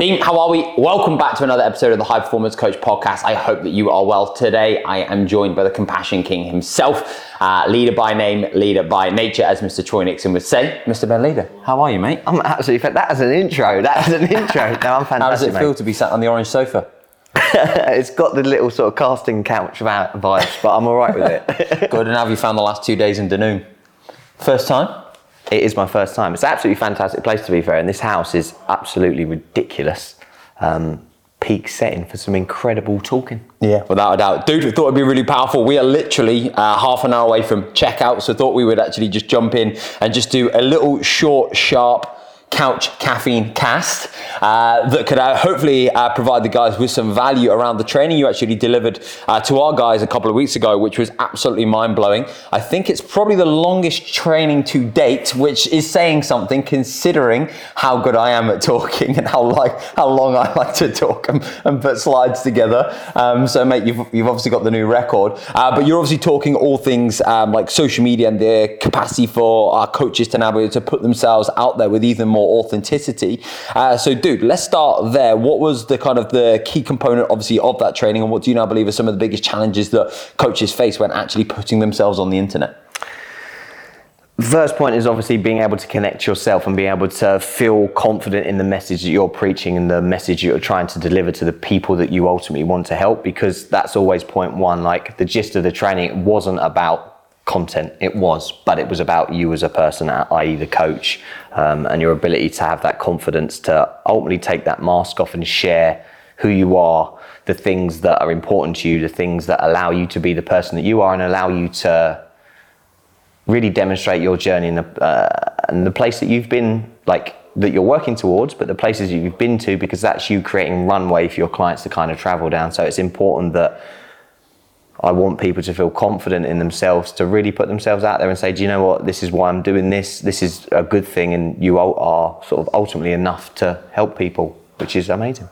Team, how are we? Welcome back to another episode of the High Performance Coach podcast. I hope that you are well today. I am joined by the Compassion King himself, uh, leader by name, leader by nature, as Mr. Troy Nixon would say. Mr. Ben Leader, how are you, mate? I'm absolutely fan- That is an intro. That is an intro. No, I'm fantastic. How does it feel mate. to be sat on the orange sofa? it's got the little sort of casting couch vibes, but I'm all right with it. Good, and have you found the last two days in Danone? First time? It is my first time. It's an absolutely fantastic place to be fair, and this house is absolutely ridiculous. Um, peak setting for some incredible talking. Yeah, without a doubt. Dude, we thought it'd be really powerful. We are literally uh, half an hour away from checkout, so thought we would actually just jump in and just do a little short, sharp couch caffeine cast uh, that could uh, hopefully uh, provide the guys with some value around the training you actually delivered uh, to our guys a couple of weeks ago, which was absolutely mind blowing. I think it's probably the longest training to date, which is saying something considering how good I am at talking and how like how long I like to talk and, and put slides together. Um, so, mate, you've, you've obviously got the new record, uh, but you're obviously talking all things um, like social media and the capacity for our coaches to now be able to put themselves out there with even more authenticity. Uh, so, dude, let's start there. What was the kind of the key component, obviously, of that training, and what do you now believe are some of the biggest challenges that coaches face when actually putting themselves on the internet? First point is obviously being able to connect yourself and being able to feel confident in the message that you're preaching and the message you're trying to deliver to the people that you ultimately want to help because that's always point one. Like the gist of the training, wasn't about content, it was, but it was about you as a person, i.e., the coach, um, and your ability to have that confidence to ultimately take that mask off and share who you are, the things that are important to you, the things that allow you to be the person that you are and allow you to really demonstrate your journey and the, uh, and the place that you've been like that you're working towards but the places you've been to because that's you creating runway for your clients to kind of travel down so it's important that I want people to feel confident in themselves to really put themselves out there and say do you know what this is why I'm doing this this is a good thing and you are sort of ultimately enough to help people which is amazing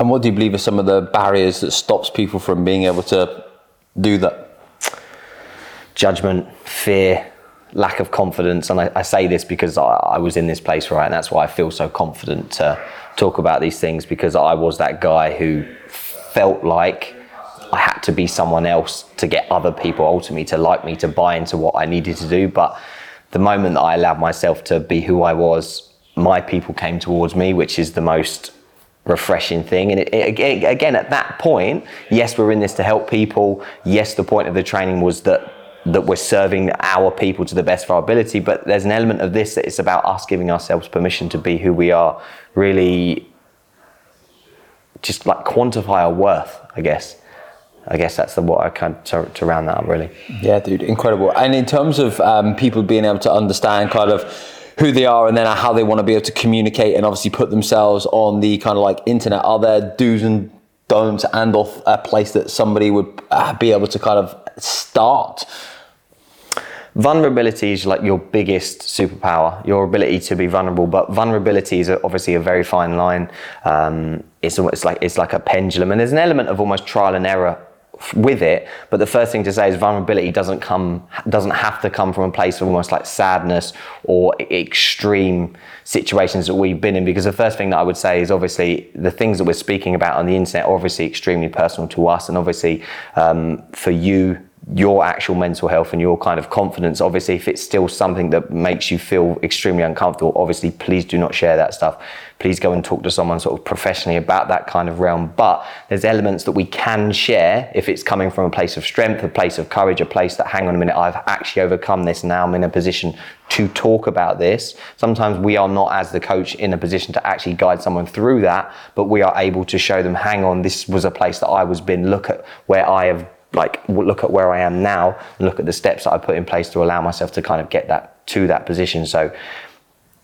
And what do you believe are some of the barriers that stops people from being able to do that? judgment, fear, lack of confidence. And I, I say this because I, I was in this place, right? And that's why I feel so confident to talk about these things because I was that guy who felt like I had to be someone else to get other people ultimately to like me, to buy into what I needed to do. But the moment that I allowed myself to be who I was, my people came towards me, which is the most refreshing thing. And it, it, again, at that point, yes, we're in this to help people. Yes, the point of the training was that that we're serving our people to the best of our ability. But there's an element of this that it's about us giving ourselves permission to be who we are. Really, just like quantify our worth. I guess. I guess that's the what I kind of to, to round that up really. Yeah, dude, incredible. And in terms of um, people being able to understand kind of who they are and then how they want to be able to communicate and obviously put themselves on the kind of like internet, are there do's and don'ts and off a place that somebody would uh, be able to kind of start? vulnerability is like your biggest superpower your ability to be vulnerable but vulnerability is obviously a very fine line um, it's almost like it's like a pendulum and there's an element of almost trial and error with it but the first thing to say is vulnerability doesn't come doesn't have to come from a place of almost like sadness or extreme situations that we've been in because the first thing that I would say is obviously the things that we're speaking about on the internet are obviously extremely personal to us and obviously um, for you your actual mental health and your kind of confidence. Obviously, if it's still something that makes you feel extremely uncomfortable, obviously, please do not share that stuff. Please go and talk to someone sort of professionally about that kind of realm. But there's elements that we can share if it's coming from a place of strength, a place of courage, a place that, hang on a minute, I've actually overcome this. Now I'm in a position to talk about this. Sometimes we are not, as the coach, in a position to actually guide someone through that, but we are able to show them, hang on, this was a place that I was been. Look at where I have like look at where I am now and look at the steps that I put in place to allow myself to kind of get that to that position. So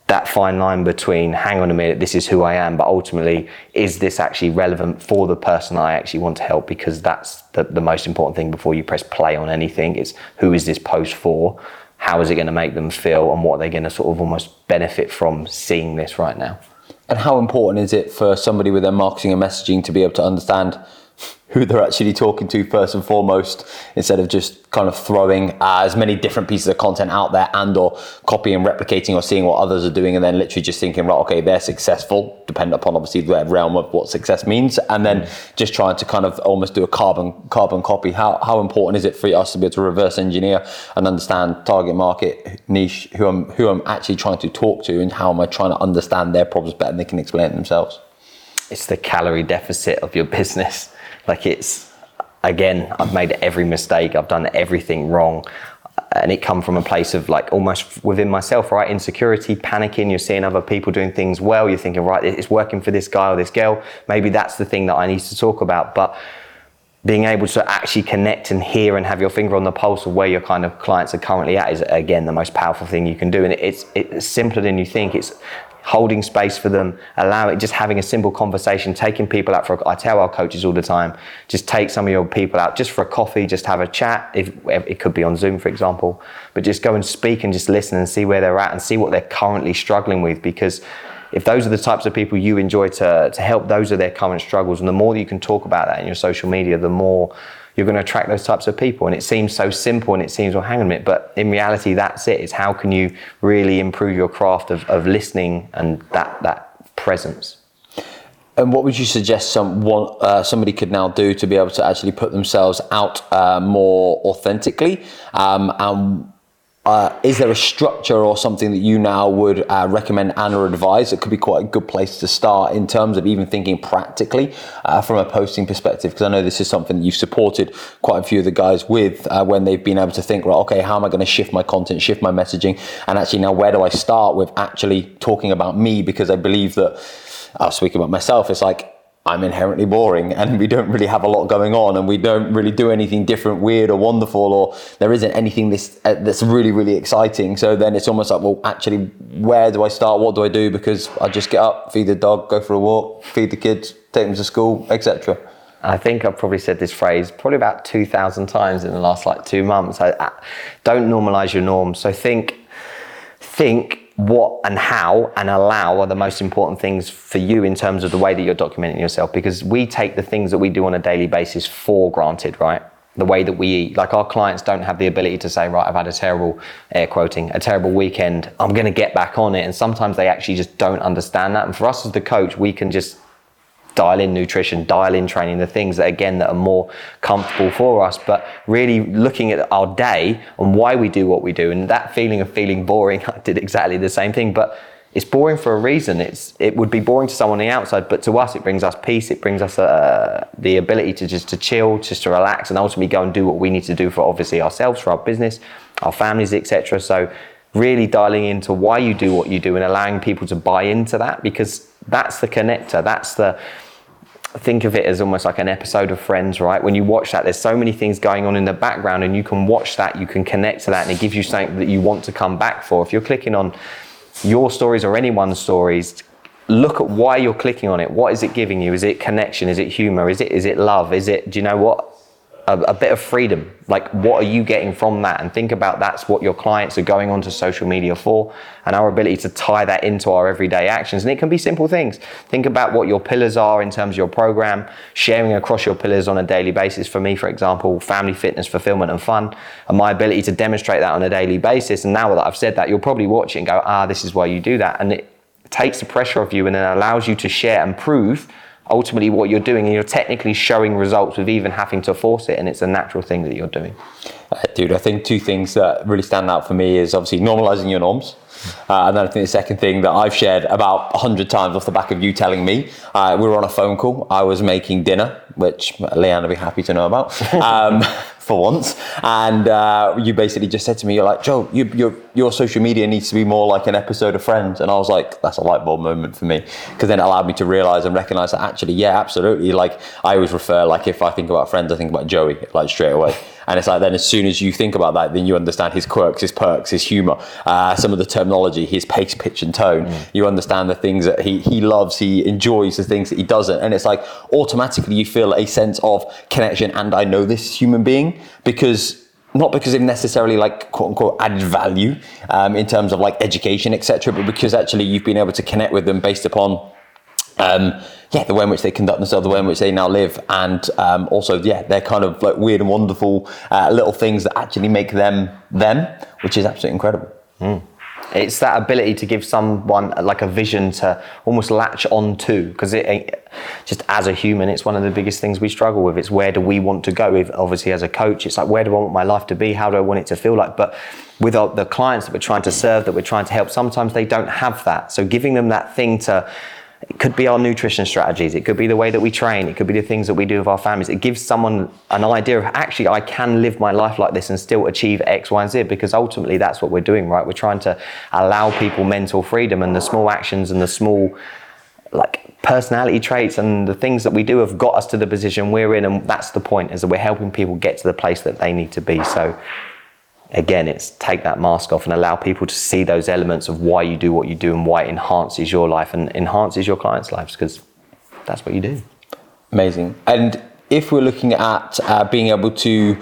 that fine line between hang on a minute, this is who I am, but ultimately, is this actually relevant for the person I actually want to help? Because that's the, the most important thing before you press play on anything is who is this post for? How is it going to make them feel? And what are they going to sort of almost benefit from seeing this right now? And how important is it for somebody with their marketing and messaging to be able to understand who they're actually talking to first and foremost instead of just kind of throwing uh, as many different pieces of content out there and or copying replicating or seeing what others are doing and then literally just thinking right okay they're successful depending upon obviously the realm of what success means. And then just trying to kind of almost do a carbon carbon copy. How, how important is it for us to be able to reverse engineer and understand target market niche who I'm who I'm actually trying to talk to and how am I trying to understand their problems better than they can explain it themselves? It's the calorie deficit of your business like it's again, I've made every mistake, I've done everything wrong. And it come from a place of like almost within myself, right? Insecurity, panicking. You're seeing other people doing things well. You're thinking, right, it's working for this guy or this girl. Maybe that's the thing that I need to talk about. But being able to actually connect and hear and have your finger on the pulse of where your kind of clients are currently at is again the most powerful thing you can do and it's it's simpler than you think it's holding space for them, allowing just having a simple conversation, taking people out for. A, I tell our coaches all the time, just take some of your people out just for a coffee, just have a chat. If, it could be on Zoom, for example, but just go and speak and just listen and see where they're at and see what they're currently struggling with because. If those are the types of people you enjoy to, to help, those are their current struggles. And the more that you can talk about that in your social media, the more you're going to attract those types of people. And it seems so simple and it seems, well, hang on a minute. But in reality, that's it. It's how can you really improve your craft of, of listening and that, that presence. And what would you suggest someone, uh, somebody could now do to be able to actually put themselves out uh, more authentically? Um, and uh, is there a structure or something that you now would uh, recommend and or advise? It could be quite a good place to start in terms of even thinking practically uh, from a posting perspective, because I know this is something that you've supported quite a few of the guys with uh, when they've been able to think, right, okay, how am I going to shift my content, shift my messaging, and actually now where do I start with actually talking about me? Because I believe that I'll speak about myself. It's like I'm inherently boring and we don't really have a lot going on and we don't really do anything different, weird or wonderful or there isn't anything this, uh, that's really, really exciting. So then it's almost like, well, actually, where do I start? What do I do? Because I just get up, feed the dog, go for a walk, feed the kids, take them to school, etc. I think I've probably said this phrase probably about 2,000 times in the last like two months. I, I, don't normalize your norms. So think, think what and how and allow are the most important things for you in terms of the way that you're documenting yourself because we take the things that we do on a daily basis for granted, right? The way that we eat. Like our clients don't have the ability to say, right, I've had a terrible, air quoting, a terrible weekend. I'm going to get back on it. And sometimes they actually just don't understand that. And for us as the coach, we can just dial in nutrition, dial in training, the things that again that are more comfortable for us, but really looking at our day and why we do what we do. And that feeling of feeling boring, I did exactly the same thing, but it's boring for a reason. It's it would be boring to someone on the outside, but to us it brings us peace. It brings us uh, the ability to just to chill, just to relax, and ultimately go and do what we need to do for obviously ourselves, for our business, our families, etc. So really dialing into why you do what you do and allowing people to buy into that because that's the connector. That's the think of it as almost like an episode of Friends, right? When you watch that, there's so many things going on in the background, and you can watch that, you can connect to that, and it gives you something that you want to come back for. If you're clicking on your stories or anyone's stories, look at why you're clicking on it. What is it giving you? Is it connection? Is it humor? Is it is it love? Is it do you know what? A, a, bit of freedom. Like, what are you getting from that? And think about that's what your clients are going onto social media for, and our ability to tie that into our everyday actions. And it can be simple things. Think about what your pillars are in terms of your program, sharing across your pillars on a daily basis. For me, for example, family, fitness, fulfillment, and fun, and my ability to demonstrate that on a daily basis. And now that I've said that, you'll probably watch it and go, ah, this is why you do that. And it takes the pressure off you and then allows you to share and prove ultimately what you're doing and you're technically showing results with even having to force it and it's a natural thing that you're doing. Uh, dude i think two things that really stand out for me is obviously normalizing your norms uh, and then I think the second thing that I've shared about 100 times off the back of you telling me, uh, we were on a phone call. I was making dinner, which Leanne will be happy to know about. Um, for once. And uh, you basically just said to me, you're like, Joe, you, your, your social media needs to be more like an episode of Friends. And I was like, that's a light bulb moment for me. Because then it allowed me to realize and recognize that actually, yeah, absolutely. Like I always refer, like if I think about Friends, I think about Joey, like straight away. And it's like then as soon as you think about that, then you understand his quirks, his perks, his humor, uh, some of the terminology, his pace, pitch, and tone. Mm. You understand the things that he he loves, he enjoys, the things that he doesn't, and it's like automatically you feel a sense of connection. And I know this human being because not because they've necessarily like quote unquote added value um, in terms of like education etc but because actually you've been able to connect with them based upon um, yeah, the way in which they conduct themselves, the way in which they now live, and um, also, yeah, they're kind of like weird and wonderful uh, little things that actually make them them, which is absolutely incredible. It's that ability to give someone like a vision to almost latch on to, because it just as a human, it's one of the biggest things we struggle with. It's where do we want to go? If, obviously, as a coach, it's like where do I want my life to be? How do I want it to feel like? But with our, the clients that we're trying to serve, that we're trying to help, sometimes they don't have that. So giving them that thing to it could be our nutrition strategies. It could be the way that we train. It could be the things that we do with our families. It gives someone an idea of actually, I can live my life like this and still achieve X, Y, and Z because ultimately that's what we're doing, right? We're trying to allow people mental freedom and the small actions and the small like personality traits and the things that we do have got us to the position we're in and that's the point is that we're helping people get to the place that they need to be so again, it's take that mask off and allow people to see those elements of why you do what you do and why it enhances your life and enhances your clients' lives because that's what you do. Amazing. And if we're looking at uh, being able to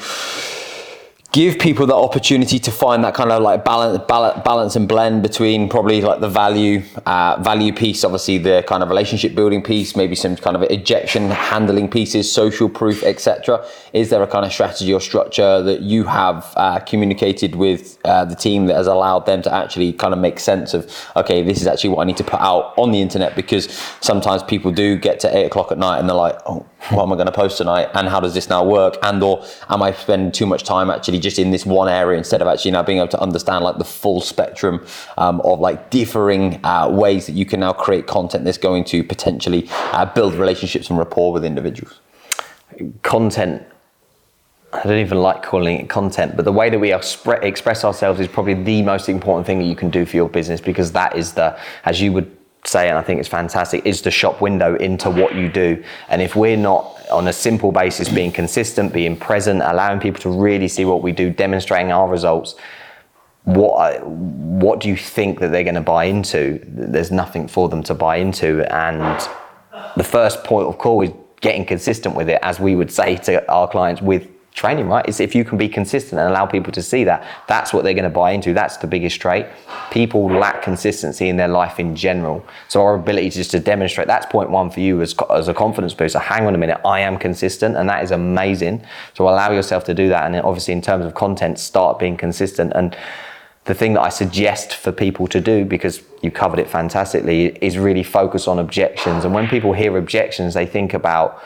give people the opportunity to find that kind of like balance, balance balance and blend between probably like the value, uh, value piece, obviously the kind of relationship building piece, maybe some kind of objection handling pieces, social proof, etc. Is there a kind of strategy or structure that you have uh, communicated with uh, the team that has allowed them to actually kind of make sense of, okay, this is actually what I need to put out on the internet because sometimes people do get to eight o'clock at night and they're like, oh, what am I going to post tonight? And how does this now work? And or am I spending too much time actually just in this one area instead of actually now being able to understand like the full spectrum um, of like differing uh, ways that you can now create content that's going to potentially uh, build relationships and rapport with individuals? Content I don't even like calling it content, but the way that we express ourselves is probably the most important thing that you can do for your business because that is the, as you would say, and I think it's fantastic, is the shop window into what you do. And if we're not on a simple basis being consistent, being present, allowing people to really see what we do, demonstrating our results, what what do you think that they're going to buy into? There's nothing for them to buy into, and the first point of call is getting consistent with it, as we would say to our clients with training, right? Is if you can be consistent and allow people to see that, that's what they're going to buy into. That's the biggest trait. People lack consistency in their life in general. So our ability to just to demonstrate that's point one for you as, as a confidence booster. Hang on a minute, I am consistent, and that is amazing. So allow yourself to do that, and obviously in terms of content, start being consistent and. The thing that I suggest for people to do, because you covered it fantastically, is really focus on objections. And when people hear objections, they think about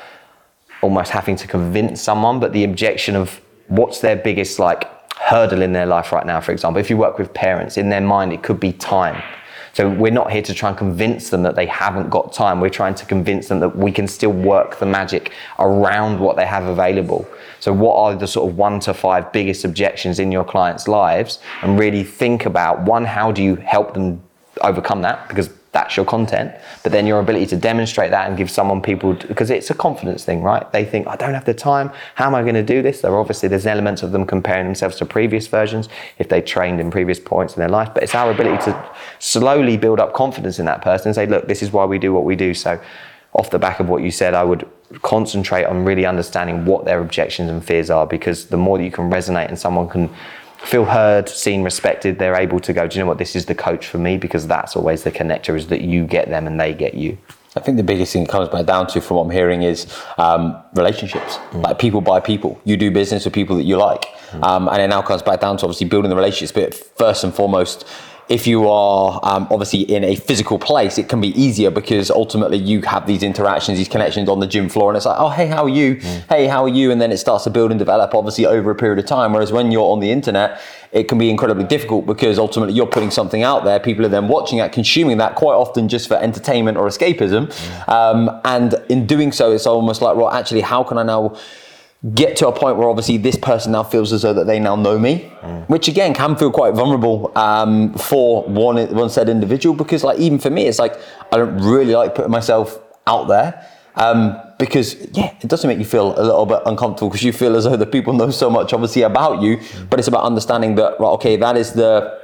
almost having to convince someone, but the objection of what's their biggest like hurdle in their life right now, for example. If you work with parents, in their mind, it could be time. So we're not here to try and convince them that they haven't got time. We're trying to convince them that we can still work the magic around what they have available. So what are the sort of one to five biggest objections in your clients' lives? And really think about one, how do you help them overcome that? Because that's your content. But then your ability to demonstrate that and give someone people, because it's a confidence thing, right? They think, I don't have the time. How am I going to do this? There obviously, there's elements of them comparing themselves to previous versions if they trained in previous points in their life. But it's our ability to slowly build up confidence in that person and say, look, this is why we do what we do. So off the back of what you said, I would concentrate on really understanding what their objections and fears are because the more that you can resonate and someone can feel heard, seen, respected, they're able to go, do you know what, this is the coach for me because that's always the connector is that you get them and they get you. I think the biggest thing it comes back down to, from what I'm hearing, is um, relationships. Mm. Like people buy people. You do business with people that you like, mm. um, and it now comes back down to obviously building the relationships. But first and foremost, if you are um, obviously in a physical place, it can be easier because ultimately you have these interactions, these connections on the gym floor, and it's like, oh, hey, how are you? Mm. Hey, how are you? And then it starts to build and develop, obviously, over a period of time. Whereas when you're on the internet, it can be incredibly difficult because ultimately you're putting something out there. People are then watching that, consuming that quite often just for entertainment or escapism. Mm. Um, and in doing so, it's almost like, well, actually, how can I now? Get to a point where obviously this person now feels as though that they now know me, mm. which again can feel quite vulnerable um, for one one said individual because like even for me it's like I don't really like putting myself out there um, because yeah it doesn't make you feel a little bit uncomfortable because you feel as though the people know so much obviously about you, mm. but it's about understanding that right okay that is the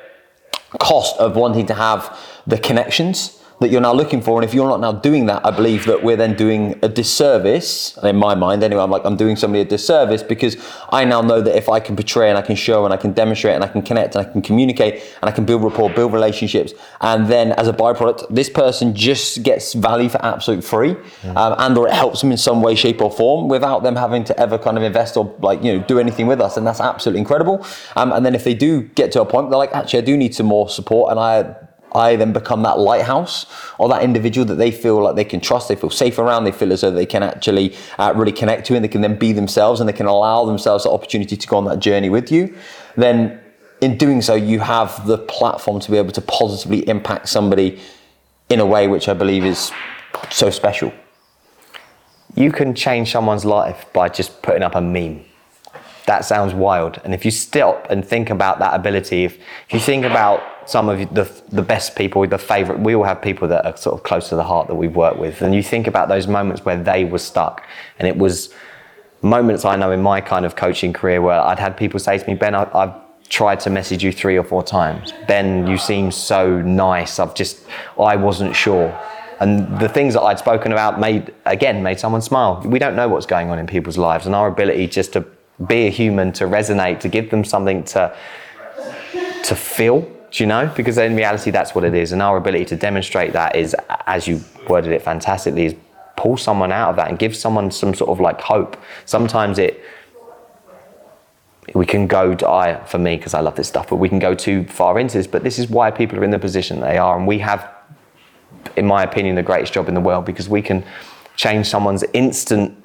cost of wanting to have the connections that you're now looking for. And if you're not now doing that, I believe that we're then doing a disservice. In my mind, anyway, I'm like, I'm doing somebody a disservice because I now know that if I can portray and I can show and I can demonstrate and I can connect and I can communicate and I can build rapport, build relationships, and then as a byproduct, this person just gets value for absolute free, um, and or it helps them in some way, shape, or form without them having to ever kind of invest or like you know do anything with us, and that's absolutely incredible. Um, and then if they do get to a point, they're like, actually, I do need some more support, and I I then become that lighthouse or that individual that they feel like they can trust, they feel safe around, they feel as though they can actually uh, really connect to, and they can then be themselves and they can allow themselves the opportunity to go on that journey with you. Then, in doing so, you have the platform to be able to positively impact somebody in a way which I believe is so special. You can change someone's life by just putting up a meme. That sounds wild. And if you stop and think about that ability, if, if you think about some of the, the best people, the favorite, we all have people that are sort of close to the heart that we've worked with. And you think about those moments where they were stuck. And it was moments I know in my kind of coaching career where I'd had people say to me, Ben, I, I've tried to message you three or four times. Ben, you seem so nice. I've just, I wasn't sure. And the things that I'd spoken about made, again, made someone smile. We don't know what's going on in people's lives. And our ability just to be a human, to resonate, to give them something to, to feel do you know? Because in reality, that's what it is. And our ability to demonstrate that is, as you worded it fantastically, is pull someone out of that and give someone some sort of like hope. Sometimes it, we can go to, I, for me, because I love this stuff, but we can go too far into this. But this is why people are in the position they are. And we have, in my opinion, the greatest job in the world because we can change someone's instant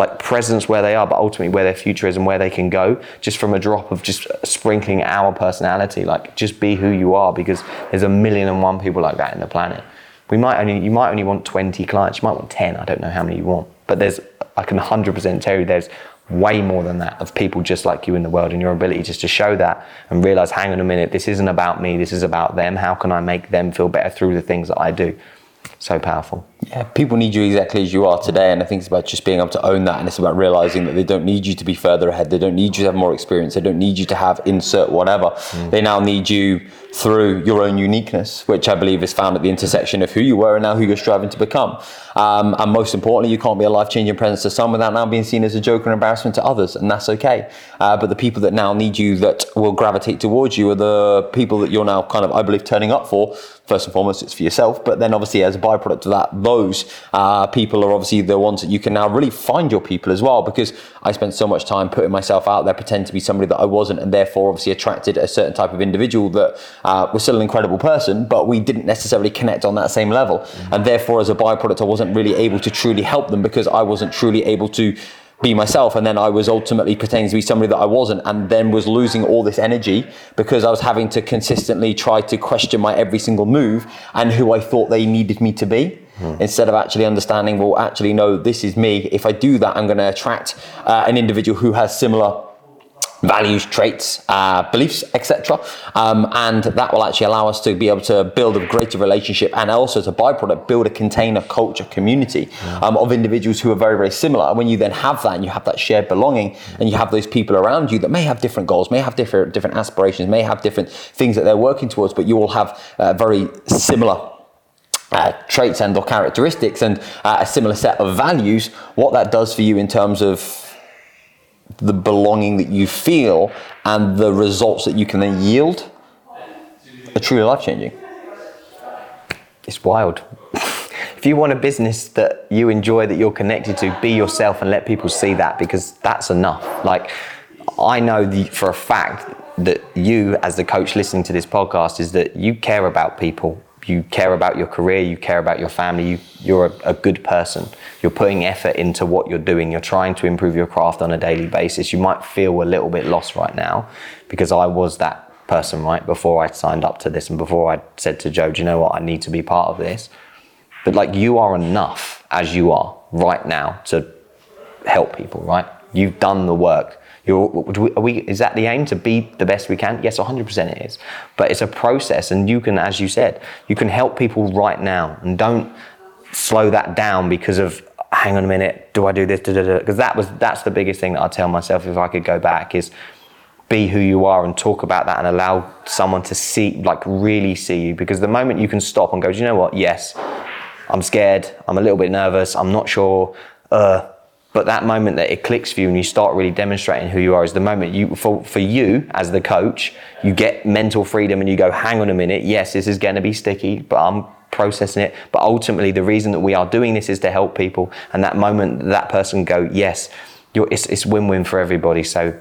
like presence where they are, but ultimately where their future is and where they can go, just from a drop of just sprinkling our personality. Like just be who you are, because there's a million and one people like that in the planet. We might only you might only want 20 clients, you might want 10. I don't know how many you want, but there's I can 100% tell you there's way more than that of people just like you in the world and your ability just to show that and realize hang on a minute this isn't about me this is about them how can i make them feel better through the things that i do so powerful. Yeah, people need you exactly as you are today, and I think it's about just being able to own that, and it's about realizing that they don't need you to be further ahead. They don't need you to have more experience. They don't need you to have insert whatever. Mm. They now need you through your own uniqueness, which I believe is found at the intersection of who you were and now who you're striving to become. Um, and most importantly, you can't be a life changing presence to some without now being seen as a joke or embarrassment to others, and that's okay. Uh, but the people that now need you, that will gravitate towards you, are the people that you're now kind of, I believe, turning up for. First and foremost, it's for yourself, but then obviously as a byproduct of that, those uh, people are obviously the ones that you can now really find your people as well. Because I spent so much time putting myself out there, pretending to be somebody that I wasn't, and therefore obviously attracted a certain type of individual that uh, was still an incredible person, but we didn't necessarily connect on that same level. Mm-hmm. And therefore, as a byproduct, I wasn't really able to truly help them because I wasn't truly able to be myself and then I was ultimately pretending to be somebody that I wasn't and then was losing all this energy because I was having to consistently try to question my every single move and who I thought they needed me to be mm. instead of actually understanding well actually no this is me if I do that I'm going to attract uh, an individual who has similar values, traits, uh, beliefs, etc. Um, and that will actually allow us to be able to build a greater relationship and also as a byproduct, build a container culture community mm. um, of individuals who are very, very similar. And when you then have that and you have that shared belonging and you have those people around you that may have different goals, may have different, different aspirations, may have different things that they're working towards, but you all have uh, very similar uh, traits and or characteristics and uh, a similar set of values, what that does for you in terms of the belonging that you feel and the results that you can then yield are truly life changing. It's wild. if you want a business that you enjoy, that you're connected to, be yourself and let people see that because that's enough. Like, I know the, for a fact that you, as the coach listening to this podcast, is that you care about people you care about your career, you care about your family, you, you're a, a, good person. You're putting effort into what you're doing. You're trying to improve your craft on a daily basis. You might feel a little bit lost right now because I was that person, right? Before I signed up to this and before I said to Joe, do you know what? I need to be part of this. But like you are enough as you are right now to help people, right? You've done the work you're, are we, is that the aim to be the best we can? Yes, 100% it is. But it's a process, and you can, as you said, you can help people right now, and don't slow that down because of hang on a minute, do I do this? Because that was that's the biggest thing that I tell myself if I could go back is be who you are and talk about that and allow someone to see, like really see you. Because the moment you can stop and go, do you know what? Yes, I'm scared. I'm a little bit nervous. I'm not sure. Uh, but that moment that it clicks for you and you start really demonstrating who you are is the moment you, for, for you as the coach, you get mental freedom and you go, hang on a minute. Yes, this is going to be sticky, but I'm processing it. But ultimately, the reason that we are doing this is to help people. And that moment, that person go, yes, it's, it's win-win for everybody. So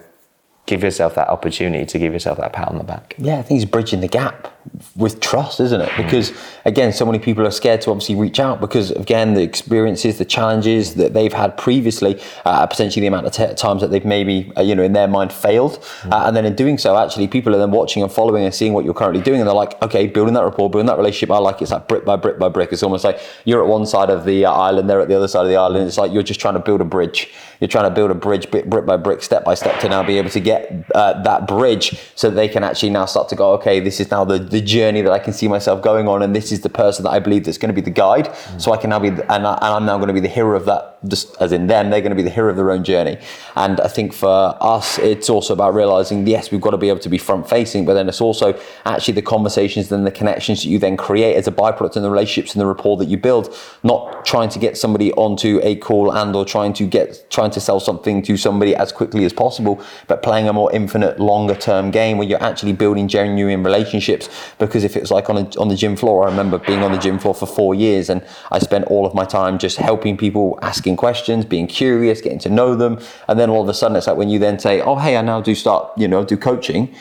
give yourself that opportunity to give yourself that pat on the back. Yeah, I think it's bridging the gap with trust, isn't it? Because again, so many people are scared to obviously reach out because again, the experiences, the challenges that they've had previously, uh, potentially the amount of t- times that they've maybe, uh, you know, in their mind failed, uh, and then in doing so, actually, people are then watching and following and seeing what you're currently doing, and they're like, okay, building that rapport, building that relationship. I like it. it's like brick by brick by brick. It's almost like you're at one side of the uh, island, they're at the other side of the island. It's like you're just trying to build a bridge. You're trying to build a bridge brick, brick by brick, step by step, to now be able to get uh, that bridge so that they can actually now start to go, okay, this is now the, the journey that I can see myself going on, and this is the person that I believe that's going to be the guide. Mm. So I can now be, and, I, and I'm now going to be the hero of that, just as in them, they're going to be the hero of their own journey. And I think for us, it's also about realizing, yes, we've got to be able to be front facing, but then it's also actually the conversations and the connections that you then create as a byproduct and the relationships and the rapport that you build, not trying to get somebody onto a call and or trying to get, trying to sell something to somebody as quickly as possible, but playing a more infinite, longer term game where you're actually building genuine relationships. Because if it was like on, a, on the gym floor, I remember being on the gym floor for four years and I spent all of my time just helping people, asking questions, being curious, getting to know them. And then all of a sudden, it's like when you then say, oh, hey, I now do start, you know, do coaching.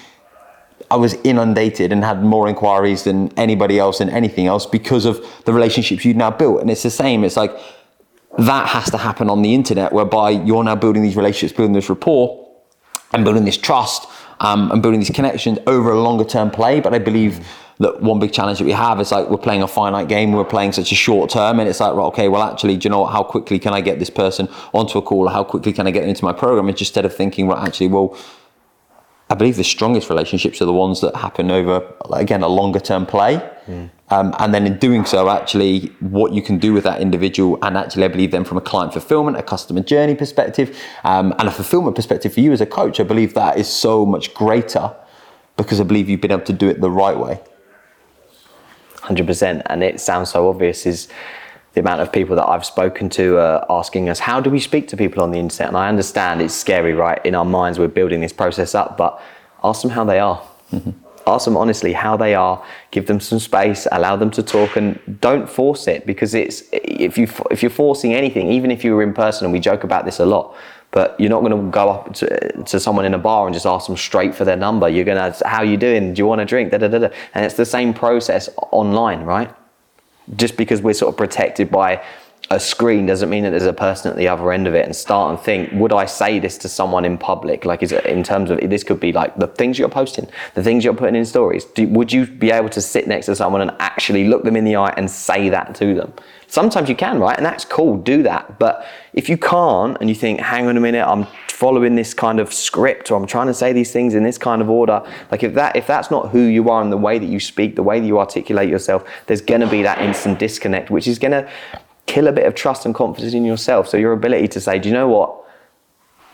I was inundated and had more inquiries than anybody else and anything else because of the relationships you'd now built. And it's the same. It's like that has to happen on the internet, whereby you're now building these relationships, building this rapport, and building this trust um, and building these connections over a longer term play. But I believe that one big challenge that we have is like we're playing a finite game, we're playing such a short term, and it's like, right, okay, well, actually, do you know what? How quickly can I get this person onto a call? How quickly can I get into my program? Instead of thinking, well, actually, well, I believe the strongest relationships are the ones that happen over, again, a longer term play. Mm. Um, and then in doing so, actually, what you can do with that individual, and actually, I believe then from a client fulfillment, a customer journey perspective, um, and a fulfillment perspective for you as a coach, I believe that is so much greater because I believe you've been able to do it the right way. 100%. And it sounds so obvious is the amount of people that I've spoken to uh, asking us, how do we speak to people on the internet? And I understand it's scary, right? In our minds, we're building this process up, but ask them how they are. Mm-hmm. Ask them honestly how they are. Give them some space. Allow them to talk, and don't force it because it's if you if you're forcing anything, even if you were in person, and we joke about this a lot but you're not going to go up to, to someone in a bar and just ask them straight for their number. You're going to, how you doing? Do you want a drink? Da, da, da, da. And it's the same process online, right? Just because we're sort of protected by a screen doesn't mean that there's a person at the other end of it and start and think, would I say this to someone in public? Like, is it in terms of this could be like the things you're posting, the things you're putting in stories. Do, would you be able to sit next to someone and actually look them in the eye and say that to them? Sometimes you can, right? And that's cool, do that. But if you can't and you think, hang on a minute, I'm following this kind of script or I'm trying to say these things in this kind of order, like if that if that's not who you are and the way that you speak, the way that you articulate yourself, there's gonna be that instant disconnect, which is gonna kill a bit of trust and confidence in yourself. So your ability to say, do you know what?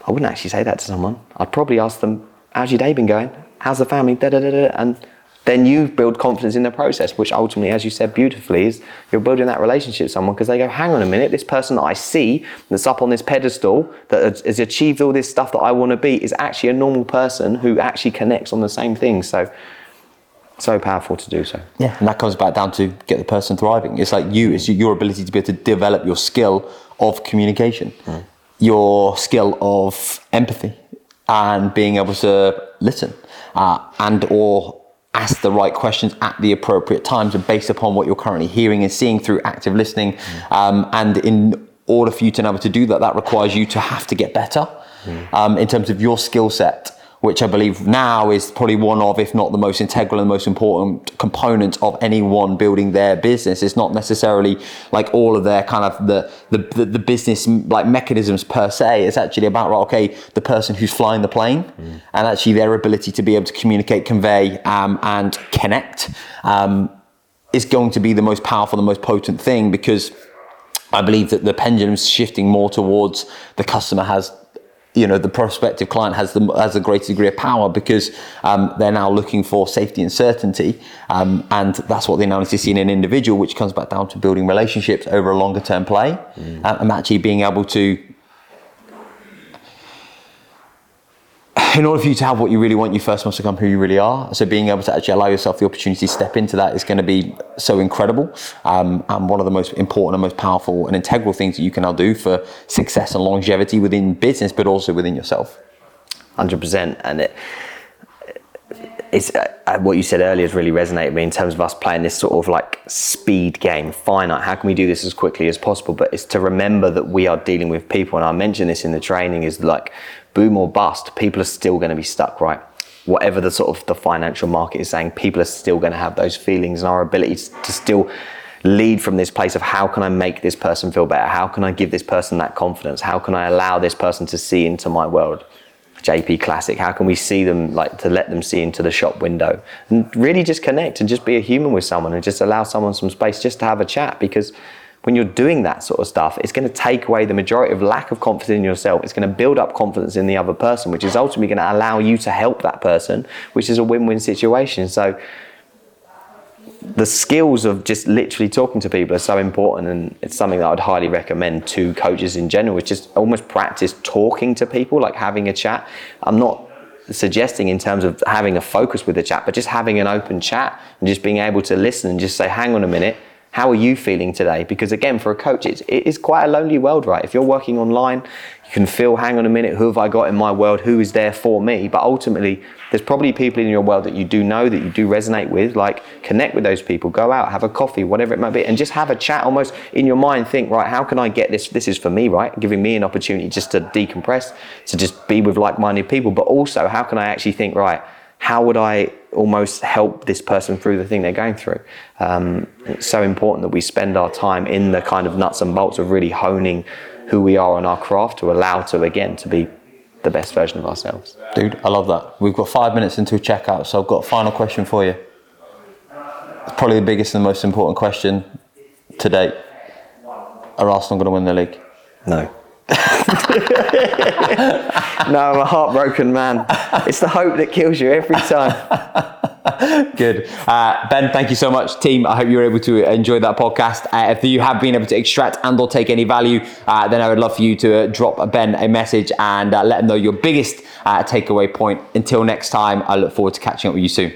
I wouldn't actually say that to someone. I'd probably ask them, how's your day been going? How's the family? Da, da, da, da. And then you build confidence in the process, which ultimately, as you said beautifully, is you're building that relationship with someone because they go, hang on a minute, this person that I see that's up on this pedestal that has achieved all this stuff that I want to be is actually a normal person who actually connects on the same things. So, so powerful to do so. Yeah, and that comes back down to get the person thriving. It's like you, it's your ability to be able to develop your skill of communication, mm. your skill of empathy, and being able to listen, uh, and or ask the right questions at the appropriate times and based upon what you're currently hearing and seeing through active listening. Mm. Um, and in order for you to be able to do that, that requires you to have to get better mm. um, in terms of your skill set which I believe now is probably one of, if not the most integral and most important component of anyone building their business. It's not necessarily like all of their kind of the, the, the, business like mechanisms per se. It's actually about, right, okay, the person who's flying the plane mm. and actually their ability to be able to communicate, convey, um, and connect um, is going to be the most powerful, the most potent thing because I believe that the pendulum's shifting more towards the customer has you know the prospective client has the has a greater degree of power because um, they're now looking for safety and certainty, um, and that's what need to see in an individual, which comes back down to building relationships over a longer term play, mm. uh, and actually being able to in order for you to have what you really want, you first must become who you really are. So being able to actually allow yourself the opportunity to step into that is going to be so incredible. Um, and one of the most important and most powerful and integral things that you can now do for success and longevity within business, but also within yourself. 100%. And it, it's uh, uh, what you said earlier has really resonated with me in terms of us playing this sort of like speed game, finite. How can we do this as quickly as possible? But it's to remember that we are dealing with people, and I mentioned this in the training. Is like boom or bust. People are still going to be stuck, right? Whatever the sort of the financial market is saying, people are still going to have those feelings, and our ability to still lead from this place of how can I make this person feel better? How can I give this person that confidence? How can I allow this person to see into my world? JP Classic? How can we see them, like to let them see into the shop window and really just connect and just be a human with someone and just allow someone some space just to have a chat because when you're doing that sort of stuff, it's going to take away the majority of lack of confidence in yourself. It's going to build up confidence in the other person, which is ultimately going to allow you to help that person, which is a win win situation. So, the skills of just literally talking to people are so important and it's something that I'd highly recommend to coaches in general is just almost practice talking to people like having a chat I'm not suggesting in terms of having a focus with the chat but just having an open chat and just being able to listen and just say hang on a minute how are you feeling today? Because again, for a coach, it's, it is quite a lonely world, right? If you're working online, you can feel, hang on a minute, who have I got in my world? Who is there for me? But ultimately, there's probably people in your world that you do know, that you do resonate with. Like, connect with those people, go out, have a coffee, whatever it might be, and just have a chat almost in your mind. Think, right, how can I get this? This is for me, right? Giving me an opportunity just to decompress, to just be with like minded people. But also, how can I actually think, right, how would I almost help this person through the thing they're going through? Um, it's so important that we spend our time in the kind of nuts and bolts of really honing who we are on our craft to allow to, again, to be the best version of ourselves. Dude, I love that. We've got five minutes into a checkout, so I've got a final question for you. It's probably the biggest and most important question to date. Are Arsenal going to win the league? No. no, I'm a heartbroken man. It's the hope that kills you every time. Good. Uh, ben, thank you so much. Team, I hope you were able to enjoy that podcast. Uh, if you have been able to extract and or take any value, uh, then I would love for you to uh, drop Ben a message and uh, let him know your biggest uh, takeaway point. Until next time, I look forward to catching up with you soon.